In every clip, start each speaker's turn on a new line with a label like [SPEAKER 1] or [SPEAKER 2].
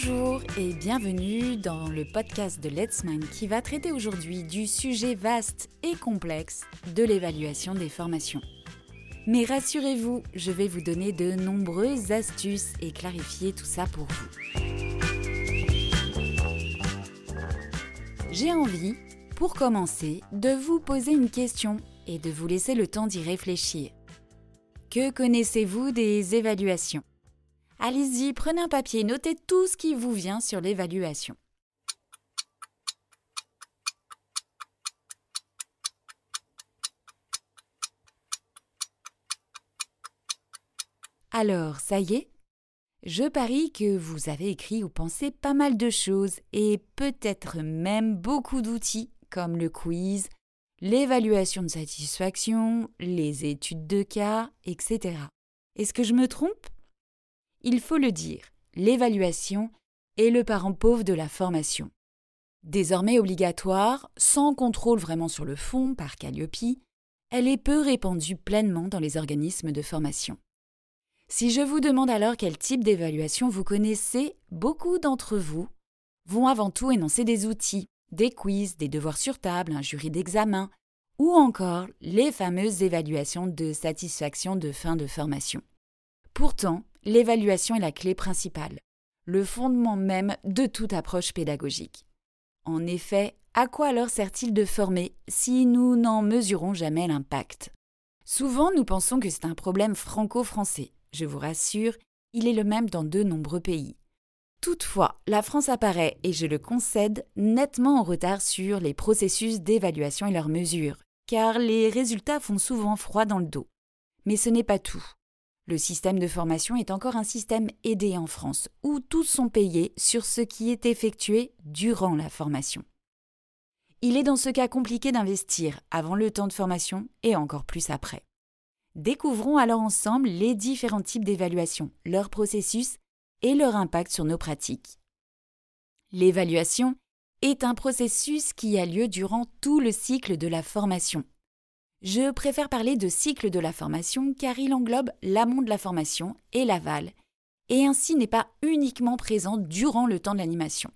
[SPEAKER 1] Bonjour et bienvenue dans le podcast de Let's Mind qui va traiter aujourd'hui du sujet vaste et complexe de l'évaluation des formations. Mais rassurez-vous, je vais vous donner de nombreuses astuces et clarifier tout ça pour vous. J'ai envie, pour commencer, de vous poser une question et de vous laisser le temps d'y réfléchir. Que connaissez-vous des évaluations? Allez-y, prenez un papier, notez tout ce qui vous vient sur l'évaluation. Alors, ça y est Je parie que vous avez écrit ou pensé pas mal de choses et peut-être même beaucoup d'outils comme le quiz, l'évaluation de satisfaction, les études de cas, etc. Est-ce que je me trompe? Il faut le dire, l'évaluation est le parent pauvre de la formation. Désormais obligatoire, sans contrôle vraiment sur le fond par Calliope, elle est peu répandue pleinement dans les organismes de formation. Si je vous demande alors quel type d'évaluation vous connaissez, beaucoup d'entre vous vont avant tout énoncer des outils, des quiz, des devoirs sur table, un jury d'examen, ou encore les fameuses évaluations de satisfaction de fin de formation. Pourtant, l'évaluation est la clé principale, le fondement même de toute approche pédagogique. En effet, à quoi alors sert-il de former si nous n'en mesurons jamais l'impact? Souvent, nous pensons que c'est un problème franco-français. Je vous rassure, il est le même dans de nombreux pays. Toutefois, la France apparaît, et je le concède, nettement en retard sur les processus d'évaluation et leurs mesures, car les résultats font souvent froid dans le dos. Mais ce n'est pas tout. Le système de formation est encore un système aidé en France, où tous sont payés sur ce qui est effectué durant la formation. Il est dans ce cas compliqué d'investir avant le temps de formation et encore plus après. Découvrons alors ensemble les différents types d'évaluation, leur processus et leur impact sur nos pratiques. L'évaluation est un processus qui a lieu durant tout le cycle de la formation, je préfère parler de cycle de la formation car il englobe l'amont de la formation et l'aval, et ainsi n'est pas uniquement présent durant le temps de l'animation.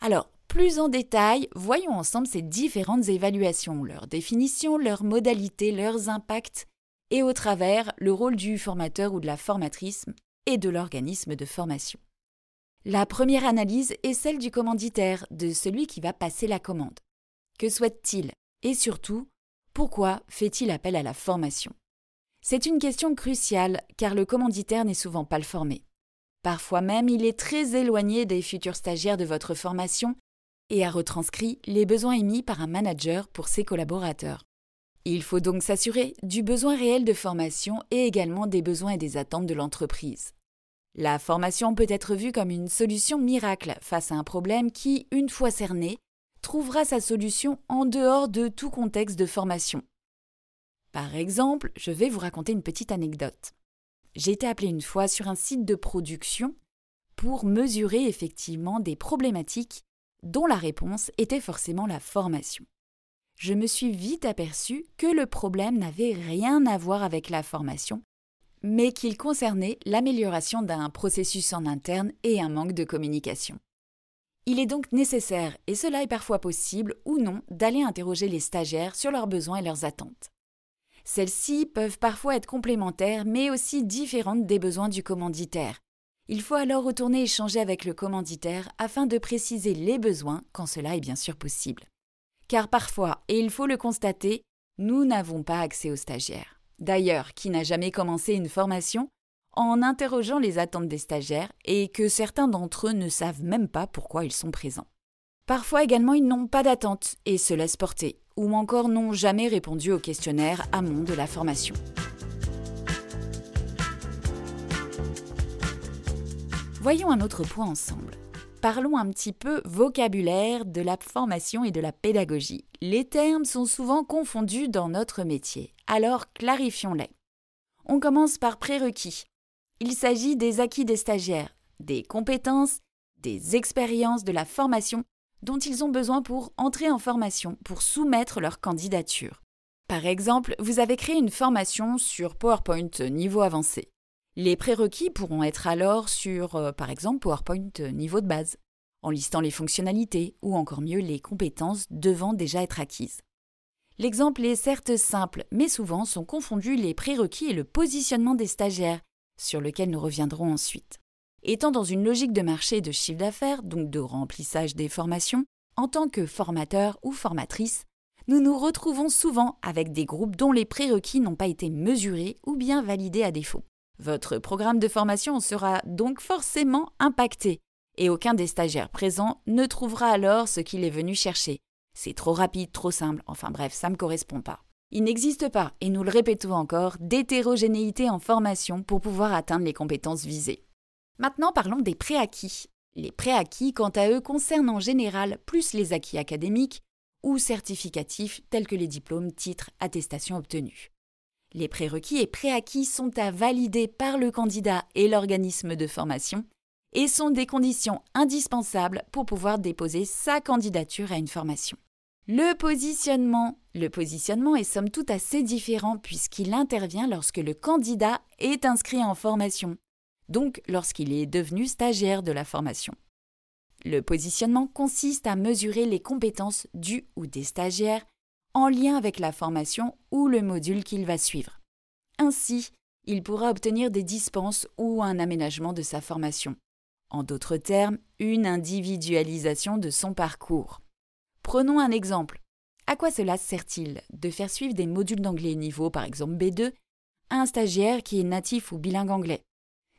[SPEAKER 1] Alors, plus en détail, voyons ensemble ces différentes évaluations, leurs définitions, leurs modalités, leurs impacts, et au travers le rôle du formateur ou de la formatrice et de l'organisme de formation. La première analyse est celle du commanditaire, de celui qui va passer la commande. Que souhaite-t-il? Et surtout, pourquoi fait-il appel à la formation? C'est une question cruciale car le commanditaire n'est souvent pas le formé. Parfois même, il est très éloigné des futurs stagiaires de votre formation et a retranscrit les besoins émis par un manager pour ses collaborateurs. Il faut donc s'assurer du besoin réel de formation et également des besoins et des attentes de l'entreprise. La formation peut être vue comme une solution miracle face à un problème qui, une fois cerné, trouvera sa solution en dehors de tout contexte de formation. Par exemple, je vais vous raconter une petite anecdote. J'ai été appelée une fois sur un site de production pour mesurer effectivement des problématiques dont la réponse était forcément la formation. Je me suis vite aperçu que le problème n'avait rien à voir avec la formation, mais qu'il concernait l'amélioration d'un processus en interne et un manque de communication. Il est donc nécessaire, et cela est parfois possible ou non, d'aller interroger les stagiaires sur leurs besoins et leurs attentes. Celles-ci peuvent parfois être complémentaires, mais aussi différentes des besoins du commanditaire. Il faut alors retourner échanger avec le commanditaire afin de préciser les besoins quand cela est bien sûr possible. Car parfois, et il faut le constater, nous n'avons pas accès aux stagiaires. D'ailleurs, qui n'a jamais commencé une formation en interrogeant les attentes des stagiaires et que certains d'entre eux ne savent même pas pourquoi ils sont présents. Parfois également ils n'ont pas d'attente et se laissent porter, ou encore n'ont jamais répondu au questionnaire amont de la formation. Voyons un autre point ensemble. Parlons un petit peu vocabulaire de la formation et de la pédagogie. Les termes sont souvent confondus dans notre métier, alors clarifions-les. On commence par prérequis. Il s'agit des acquis des stagiaires, des compétences, des expériences, de la formation dont ils ont besoin pour entrer en formation, pour soumettre leur candidature. Par exemple, vous avez créé une formation sur PowerPoint niveau avancé. Les prérequis pourront être alors sur, euh, par exemple, PowerPoint niveau de base, en listant les fonctionnalités ou encore mieux les compétences devant déjà être acquises. L'exemple est certes simple, mais souvent sont confondus les prérequis et le positionnement des stagiaires, sur lequel nous reviendrons ensuite. Étant dans une logique de marché de chiffre d'affaires, donc de remplissage des formations, en tant que formateur ou formatrice, nous nous retrouvons souvent avec des groupes dont les prérequis n'ont pas été mesurés ou bien validés à défaut. Votre programme de formation sera donc forcément impacté, et aucun des stagiaires présents ne trouvera alors ce qu'il est venu chercher. C'est trop rapide, trop simple, enfin bref, ça ne me correspond pas. Il n'existe pas, et nous le répétons encore, d'hétérogénéité en formation pour pouvoir atteindre les compétences visées. Maintenant parlons des préacquis. Les préacquis, quant à eux, concernent en général plus les acquis académiques ou certificatifs tels que les diplômes, titres, attestations obtenus. Les prérequis et préacquis sont à valider par le candidat et l'organisme de formation et sont des conditions indispensables pour pouvoir déposer sa candidature à une formation. Le positionnement. Le positionnement est somme toute assez différent puisqu'il intervient lorsque le candidat est inscrit en formation, donc lorsqu'il est devenu stagiaire de la formation. Le positionnement consiste à mesurer les compétences du ou des stagiaires en lien avec la formation ou le module qu'il va suivre. Ainsi, il pourra obtenir des dispenses ou un aménagement de sa formation. En d'autres termes, une individualisation de son parcours. Prenons un exemple. À quoi cela sert-il de faire suivre des modules d'anglais niveau, par exemple B2, à un stagiaire qui est natif ou bilingue anglais?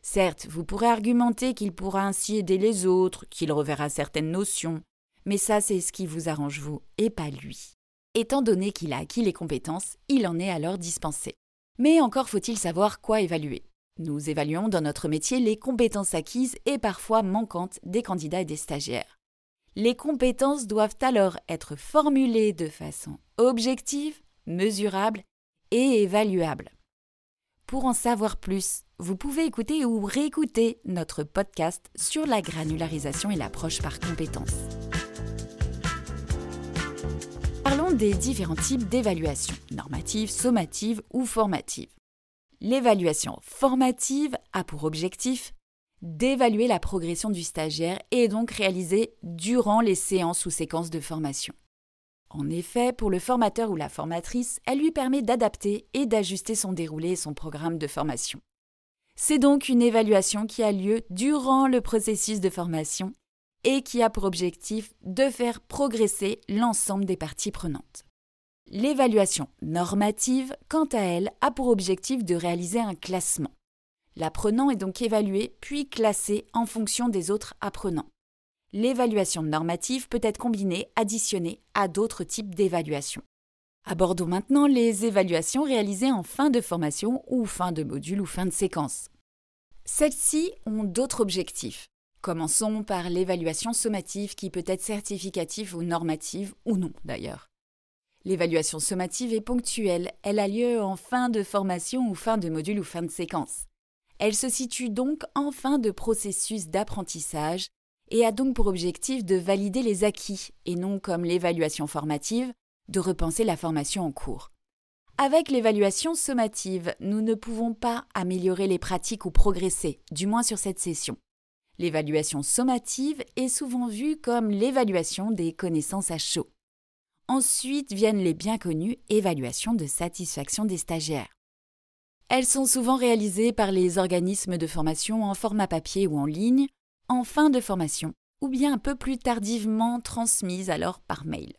[SPEAKER 1] Certes, vous pourrez argumenter qu'il pourra ainsi aider les autres, qu'il reverra certaines notions, mais ça c'est ce qui vous arrange vous et pas lui. Étant donné qu'il a acquis les compétences, il en est alors dispensé. Mais encore faut-il savoir quoi évaluer. Nous évaluons dans notre métier les compétences acquises et parfois manquantes des candidats et des stagiaires. Les compétences doivent alors être formulées de façon objective, mesurable et évaluable. Pour en savoir plus, vous pouvez écouter ou réécouter notre podcast sur la granularisation et l'approche par compétences. Parlons des différents types d'évaluation, normative, sommative ou formative. L'évaluation formative a pour objectif d'évaluer la progression du stagiaire et donc réalisée durant les séances ou séquences de formation. En effet, pour le formateur ou la formatrice, elle lui permet d'adapter et d'ajuster son déroulé et son programme de formation. C'est donc une évaluation qui a lieu durant le processus de formation et qui a pour objectif de faire progresser l'ensemble des parties prenantes. L'évaluation normative, quant à elle, a pour objectif de réaliser un classement. L'apprenant est donc évalué puis classé en fonction des autres apprenants. L'évaluation normative peut être combinée, additionnée à d'autres types d'évaluations. Abordons maintenant les évaluations réalisées en fin de formation ou fin de module ou fin de séquence. Celles-ci ont d'autres objectifs. Commençons par l'évaluation sommative qui peut être certificative ou normative ou non d'ailleurs. L'évaluation sommative est ponctuelle, elle a lieu en fin de formation ou fin de module ou fin de séquence. Elle se situe donc en fin de processus d'apprentissage et a donc pour objectif de valider les acquis et non comme l'évaluation formative de repenser la formation en cours. Avec l'évaluation sommative, nous ne pouvons pas améliorer les pratiques ou progresser, du moins sur cette session. L'évaluation sommative est souvent vue comme l'évaluation des connaissances à chaud. Ensuite viennent les bien connues évaluations de satisfaction des stagiaires. Elles sont souvent réalisées par les organismes de formation en format papier ou en ligne, en fin de formation, ou bien un peu plus tardivement transmises alors par mail.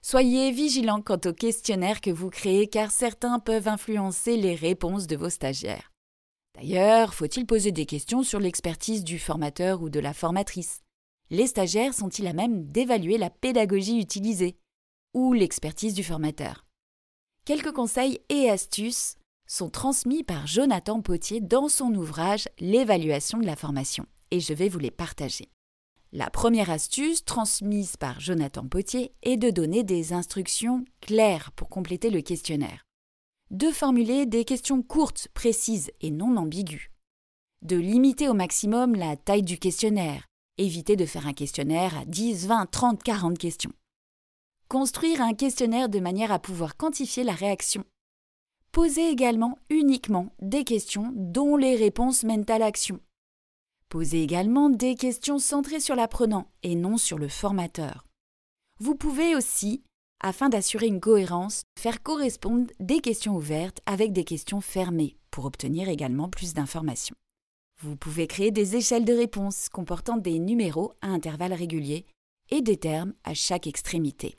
[SPEAKER 1] Soyez vigilants quant aux questionnaires que vous créez car certains peuvent influencer les réponses de vos stagiaires. D'ailleurs, faut-il poser des questions sur l'expertise du formateur ou de la formatrice? Les stagiaires sont-ils à même d'évaluer la pédagogie utilisée? Ou l'expertise du formateur? Quelques conseils et astuces sont transmis par Jonathan Potier dans son ouvrage L'évaluation de la formation, et je vais vous les partager. La première astuce, transmise par Jonathan Potier, est de donner des instructions claires pour compléter le questionnaire. De formuler des questions courtes, précises et non ambiguës. De limiter au maximum la taille du questionnaire. Éviter de faire un questionnaire à 10, 20, 30, 40 questions. Construire un questionnaire de manière à pouvoir quantifier la réaction. Posez également uniquement des questions dont les réponses mènent à l'action. Posez également des questions centrées sur l'apprenant et non sur le formateur. Vous pouvez aussi, afin d'assurer une cohérence, faire correspondre des questions ouvertes avec des questions fermées pour obtenir également plus d'informations. Vous pouvez créer des échelles de réponses comportant des numéros à intervalles réguliers et des termes à chaque extrémité.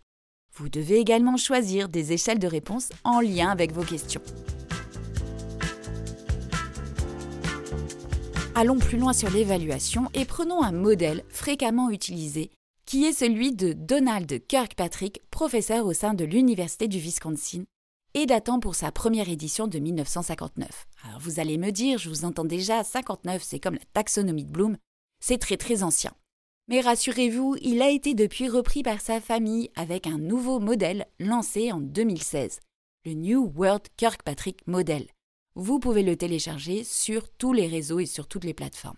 [SPEAKER 1] Vous devez également choisir des échelles de réponses en lien avec vos questions. Allons plus loin sur l'évaluation et prenons un modèle fréquemment utilisé qui est celui de Donald Kirkpatrick, professeur au sein de l'Université du Wisconsin et datant pour sa première édition de 1959. Alors vous allez me dire, je vous entends déjà, 59 c'est comme la taxonomie de Bloom, c'est très très ancien. Mais rassurez-vous, il a été depuis repris par sa famille avec un nouveau modèle lancé en 2016, le New World Kirkpatrick Model. Vous pouvez le télécharger sur tous les réseaux et sur toutes les plateformes.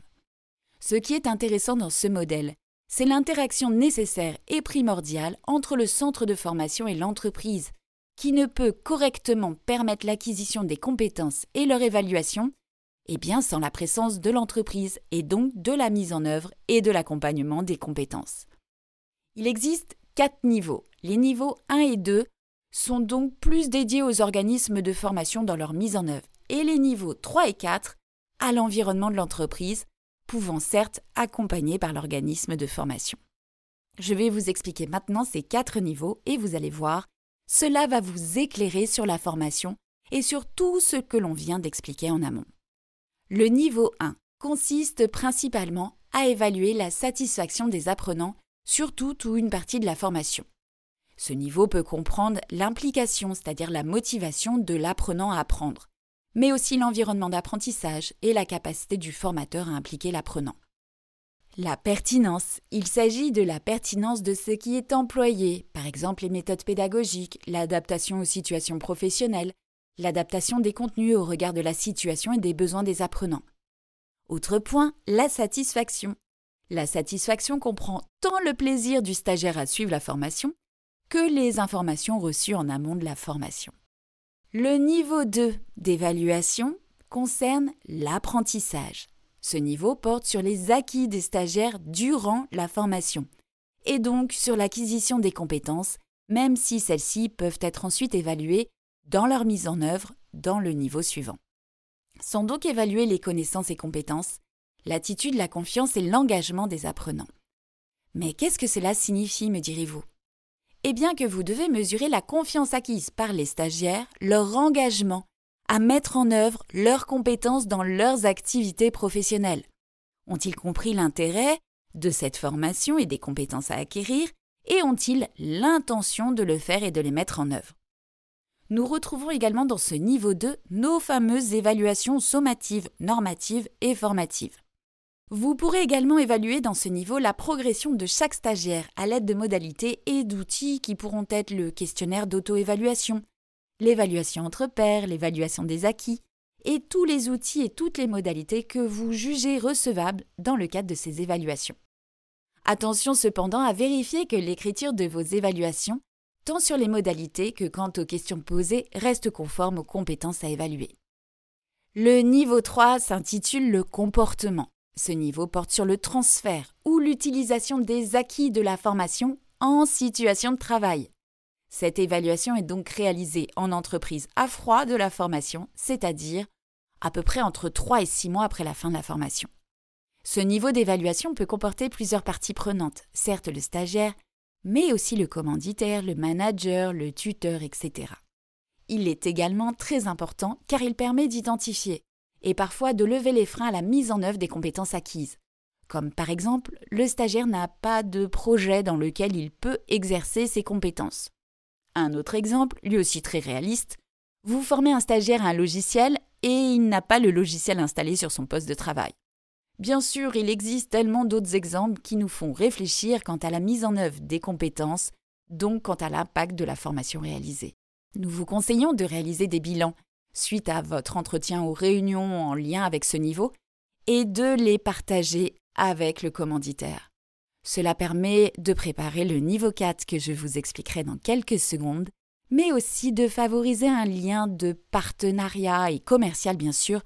[SPEAKER 1] Ce qui est intéressant dans ce modèle, c'est l'interaction nécessaire et primordiale entre le centre de formation et l'entreprise, qui ne peut correctement permettre l'acquisition des compétences et leur évaluation eh bien, sans la présence de l'entreprise et donc de la mise en œuvre et de l'accompagnement des compétences. Il existe quatre niveaux. Les niveaux 1 et 2 sont donc plus dédiés aux organismes de formation dans leur mise en œuvre et les niveaux 3 et 4 à l'environnement de l'entreprise, pouvant certes accompagner par l'organisme de formation. Je vais vous expliquer maintenant ces quatre niveaux et vous allez voir, cela va vous éclairer sur la formation et sur tout ce que l'on vient d'expliquer en amont. Le niveau 1 consiste principalement à évaluer la satisfaction des apprenants sur toute ou une partie de la formation. Ce niveau peut comprendre l'implication, c'est-à-dire la motivation de l'apprenant à apprendre, mais aussi l'environnement d'apprentissage et la capacité du formateur à impliquer l'apprenant. La pertinence. Il s'agit de la pertinence de ce qui est employé, par exemple les méthodes pédagogiques, l'adaptation aux situations professionnelles, l'adaptation des contenus au regard de la situation et des besoins des apprenants. Autre point, la satisfaction. La satisfaction comprend tant le plaisir du stagiaire à suivre la formation que les informations reçues en amont de la formation. Le niveau 2 d'évaluation concerne l'apprentissage. Ce niveau porte sur les acquis des stagiaires durant la formation et donc sur l'acquisition des compétences, même si celles-ci peuvent être ensuite évaluées dans leur mise en œuvre dans le niveau suivant. Sans donc évaluer les connaissances et compétences, l'attitude, la confiance et l'engagement des apprenants. Mais qu'est-ce que cela signifie, me direz-vous? Eh bien que vous devez mesurer la confiance acquise par les stagiaires, leur engagement à mettre en œuvre leurs compétences dans leurs activités professionnelles. Ont-ils compris l'intérêt de cette formation et des compétences à acquérir et ont-ils l'intention de le faire et de les mettre en œuvre? Nous retrouvons également dans ce niveau 2 nos fameuses évaluations sommatives, normatives et formatives. Vous pourrez également évaluer dans ce niveau la progression de chaque stagiaire à l'aide de modalités et d'outils qui pourront être le questionnaire d'auto-évaluation, l'évaluation entre pairs, l'évaluation des acquis, et tous les outils et toutes les modalités que vous jugez recevables dans le cadre de ces évaluations. Attention cependant à vérifier que l'écriture de vos évaluations tant sur les modalités que quant aux questions posées reste conforme aux compétences à évaluer. Le niveau 3 s'intitule le comportement. Ce niveau porte sur le transfert ou l'utilisation des acquis de la formation en situation de travail. Cette évaluation est donc réalisée en entreprise à froid de la formation, c'est-à-dire à peu près entre 3 et 6 mois après la fin de la formation. Ce niveau d'évaluation peut comporter plusieurs parties prenantes, certes le stagiaire, mais aussi le commanditaire, le manager, le tuteur, etc. Il est également très important car il permet d'identifier et parfois de lever les freins à la mise en œuvre des compétences acquises. Comme par exemple, le stagiaire n'a pas de projet dans lequel il peut exercer ses compétences. Un autre exemple, lui aussi très réaliste, vous formez un stagiaire à un logiciel et il n'a pas le logiciel installé sur son poste de travail. Bien sûr, il existe tellement d'autres exemples qui nous font réfléchir quant à la mise en œuvre des compétences, donc quant à l'impact de la formation réalisée. Nous vous conseillons de réaliser des bilans suite à votre entretien ou réunion en lien avec ce niveau et de les partager avec le commanditaire. Cela permet de préparer le niveau 4 que je vous expliquerai dans quelques secondes, mais aussi de favoriser un lien de partenariat et commercial bien sûr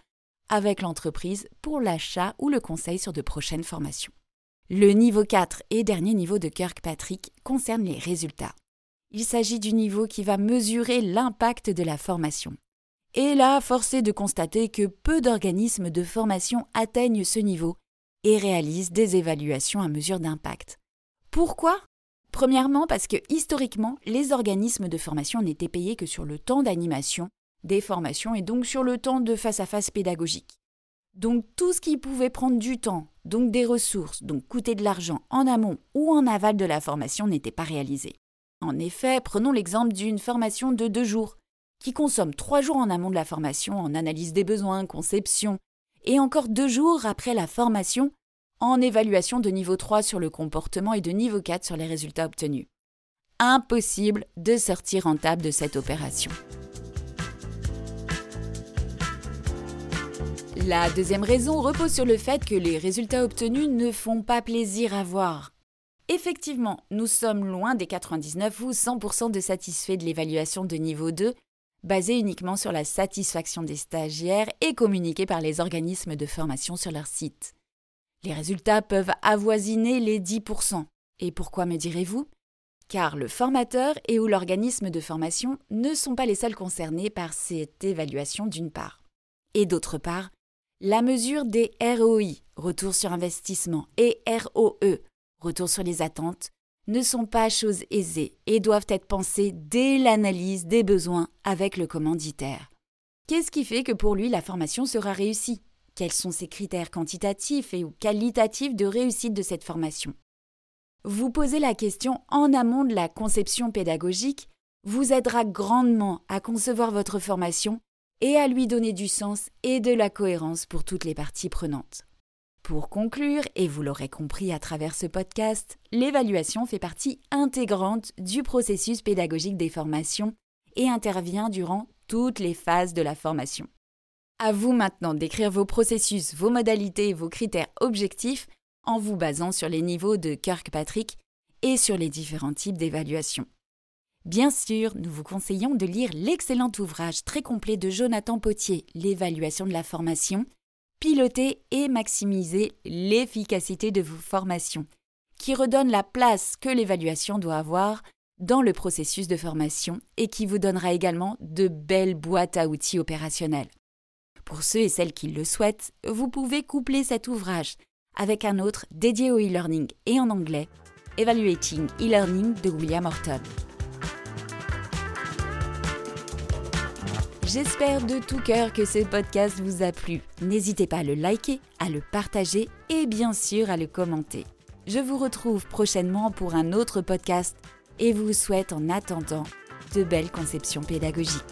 [SPEAKER 1] avec l'entreprise pour l'achat ou le conseil sur de prochaines formations. Le niveau 4 et dernier niveau de Kirkpatrick concerne les résultats. Il s'agit du niveau qui va mesurer l'impact de la formation. Et là, force est de constater que peu d'organismes de formation atteignent ce niveau et réalisent des évaluations à mesure d'impact. Pourquoi? Premièrement parce que historiquement, les organismes de formation n'étaient payés que sur le temps d'animation des formations et donc sur le temps de face-à-face pédagogique. Donc tout ce qui pouvait prendre du temps, donc des ressources, donc coûter de l'argent en amont ou en aval de la formation n'était pas réalisé. En effet, prenons l'exemple d'une formation de deux jours, qui consomme trois jours en amont de la formation en analyse des besoins, conception, et encore deux jours après la formation en évaluation de niveau 3 sur le comportement et de niveau 4 sur les résultats obtenus. Impossible de sortir rentable de cette opération. La deuxième raison repose sur le fait que les résultats obtenus ne font pas plaisir à voir. Effectivement, nous sommes loin des 99 ou 100% de satisfaits de l'évaluation de niveau 2, basée uniquement sur la satisfaction des stagiaires et communiquée par les organismes de formation sur leur site. Les résultats peuvent avoisiner les 10%. Et pourquoi me direz-vous? Car le formateur et ou l'organisme de formation ne sont pas les seuls concernés par cette évaluation d'une part. Et d'autre part, la mesure des ROI, retour sur investissement, et ROE, retour sur les attentes, ne sont pas choses aisées et doivent être pensées dès l'analyse des besoins avec le commanditaire. Qu'est-ce qui fait que pour lui la formation sera réussie? Quels sont ces critères quantitatifs et ou qualitatifs de réussite de cette formation? Vous poser la question en amont de la conception pédagogique. Vous aidera grandement à concevoir votre formation et à lui donner du sens et de la cohérence pour toutes les parties prenantes. Pour conclure, et vous l'aurez compris à travers ce podcast, l'évaluation fait partie intégrante du processus pédagogique des formations et intervient durant toutes les phases de la formation. À vous maintenant d'écrire vos processus, vos modalités et vos critères objectifs en vous basant sur les niveaux de Kirkpatrick et sur les différents types d'évaluation. Bien sûr, nous vous conseillons de lire l'excellent ouvrage très complet de Jonathan Potier, L'évaluation de la formation, piloter et maximiser l'efficacité de vos formations, qui redonne la place que l'évaluation doit avoir dans le processus de formation et qui vous donnera également de belles boîtes à outils opérationnelles. Pour ceux et celles qui le souhaitent, vous pouvez coupler cet ouvrage avec un autre dédié au e-learning et en anglais, Evaluating e-learning de William Horton. J'espère de tout cœur que ce podcast vous a plu. N'hésitez pas à le liker, à le partager et bien sûr à le commenter. Je vous retrouve prochainement pour un autre podcast et vous souhaite en attendant de belles conceptions pédagogiques.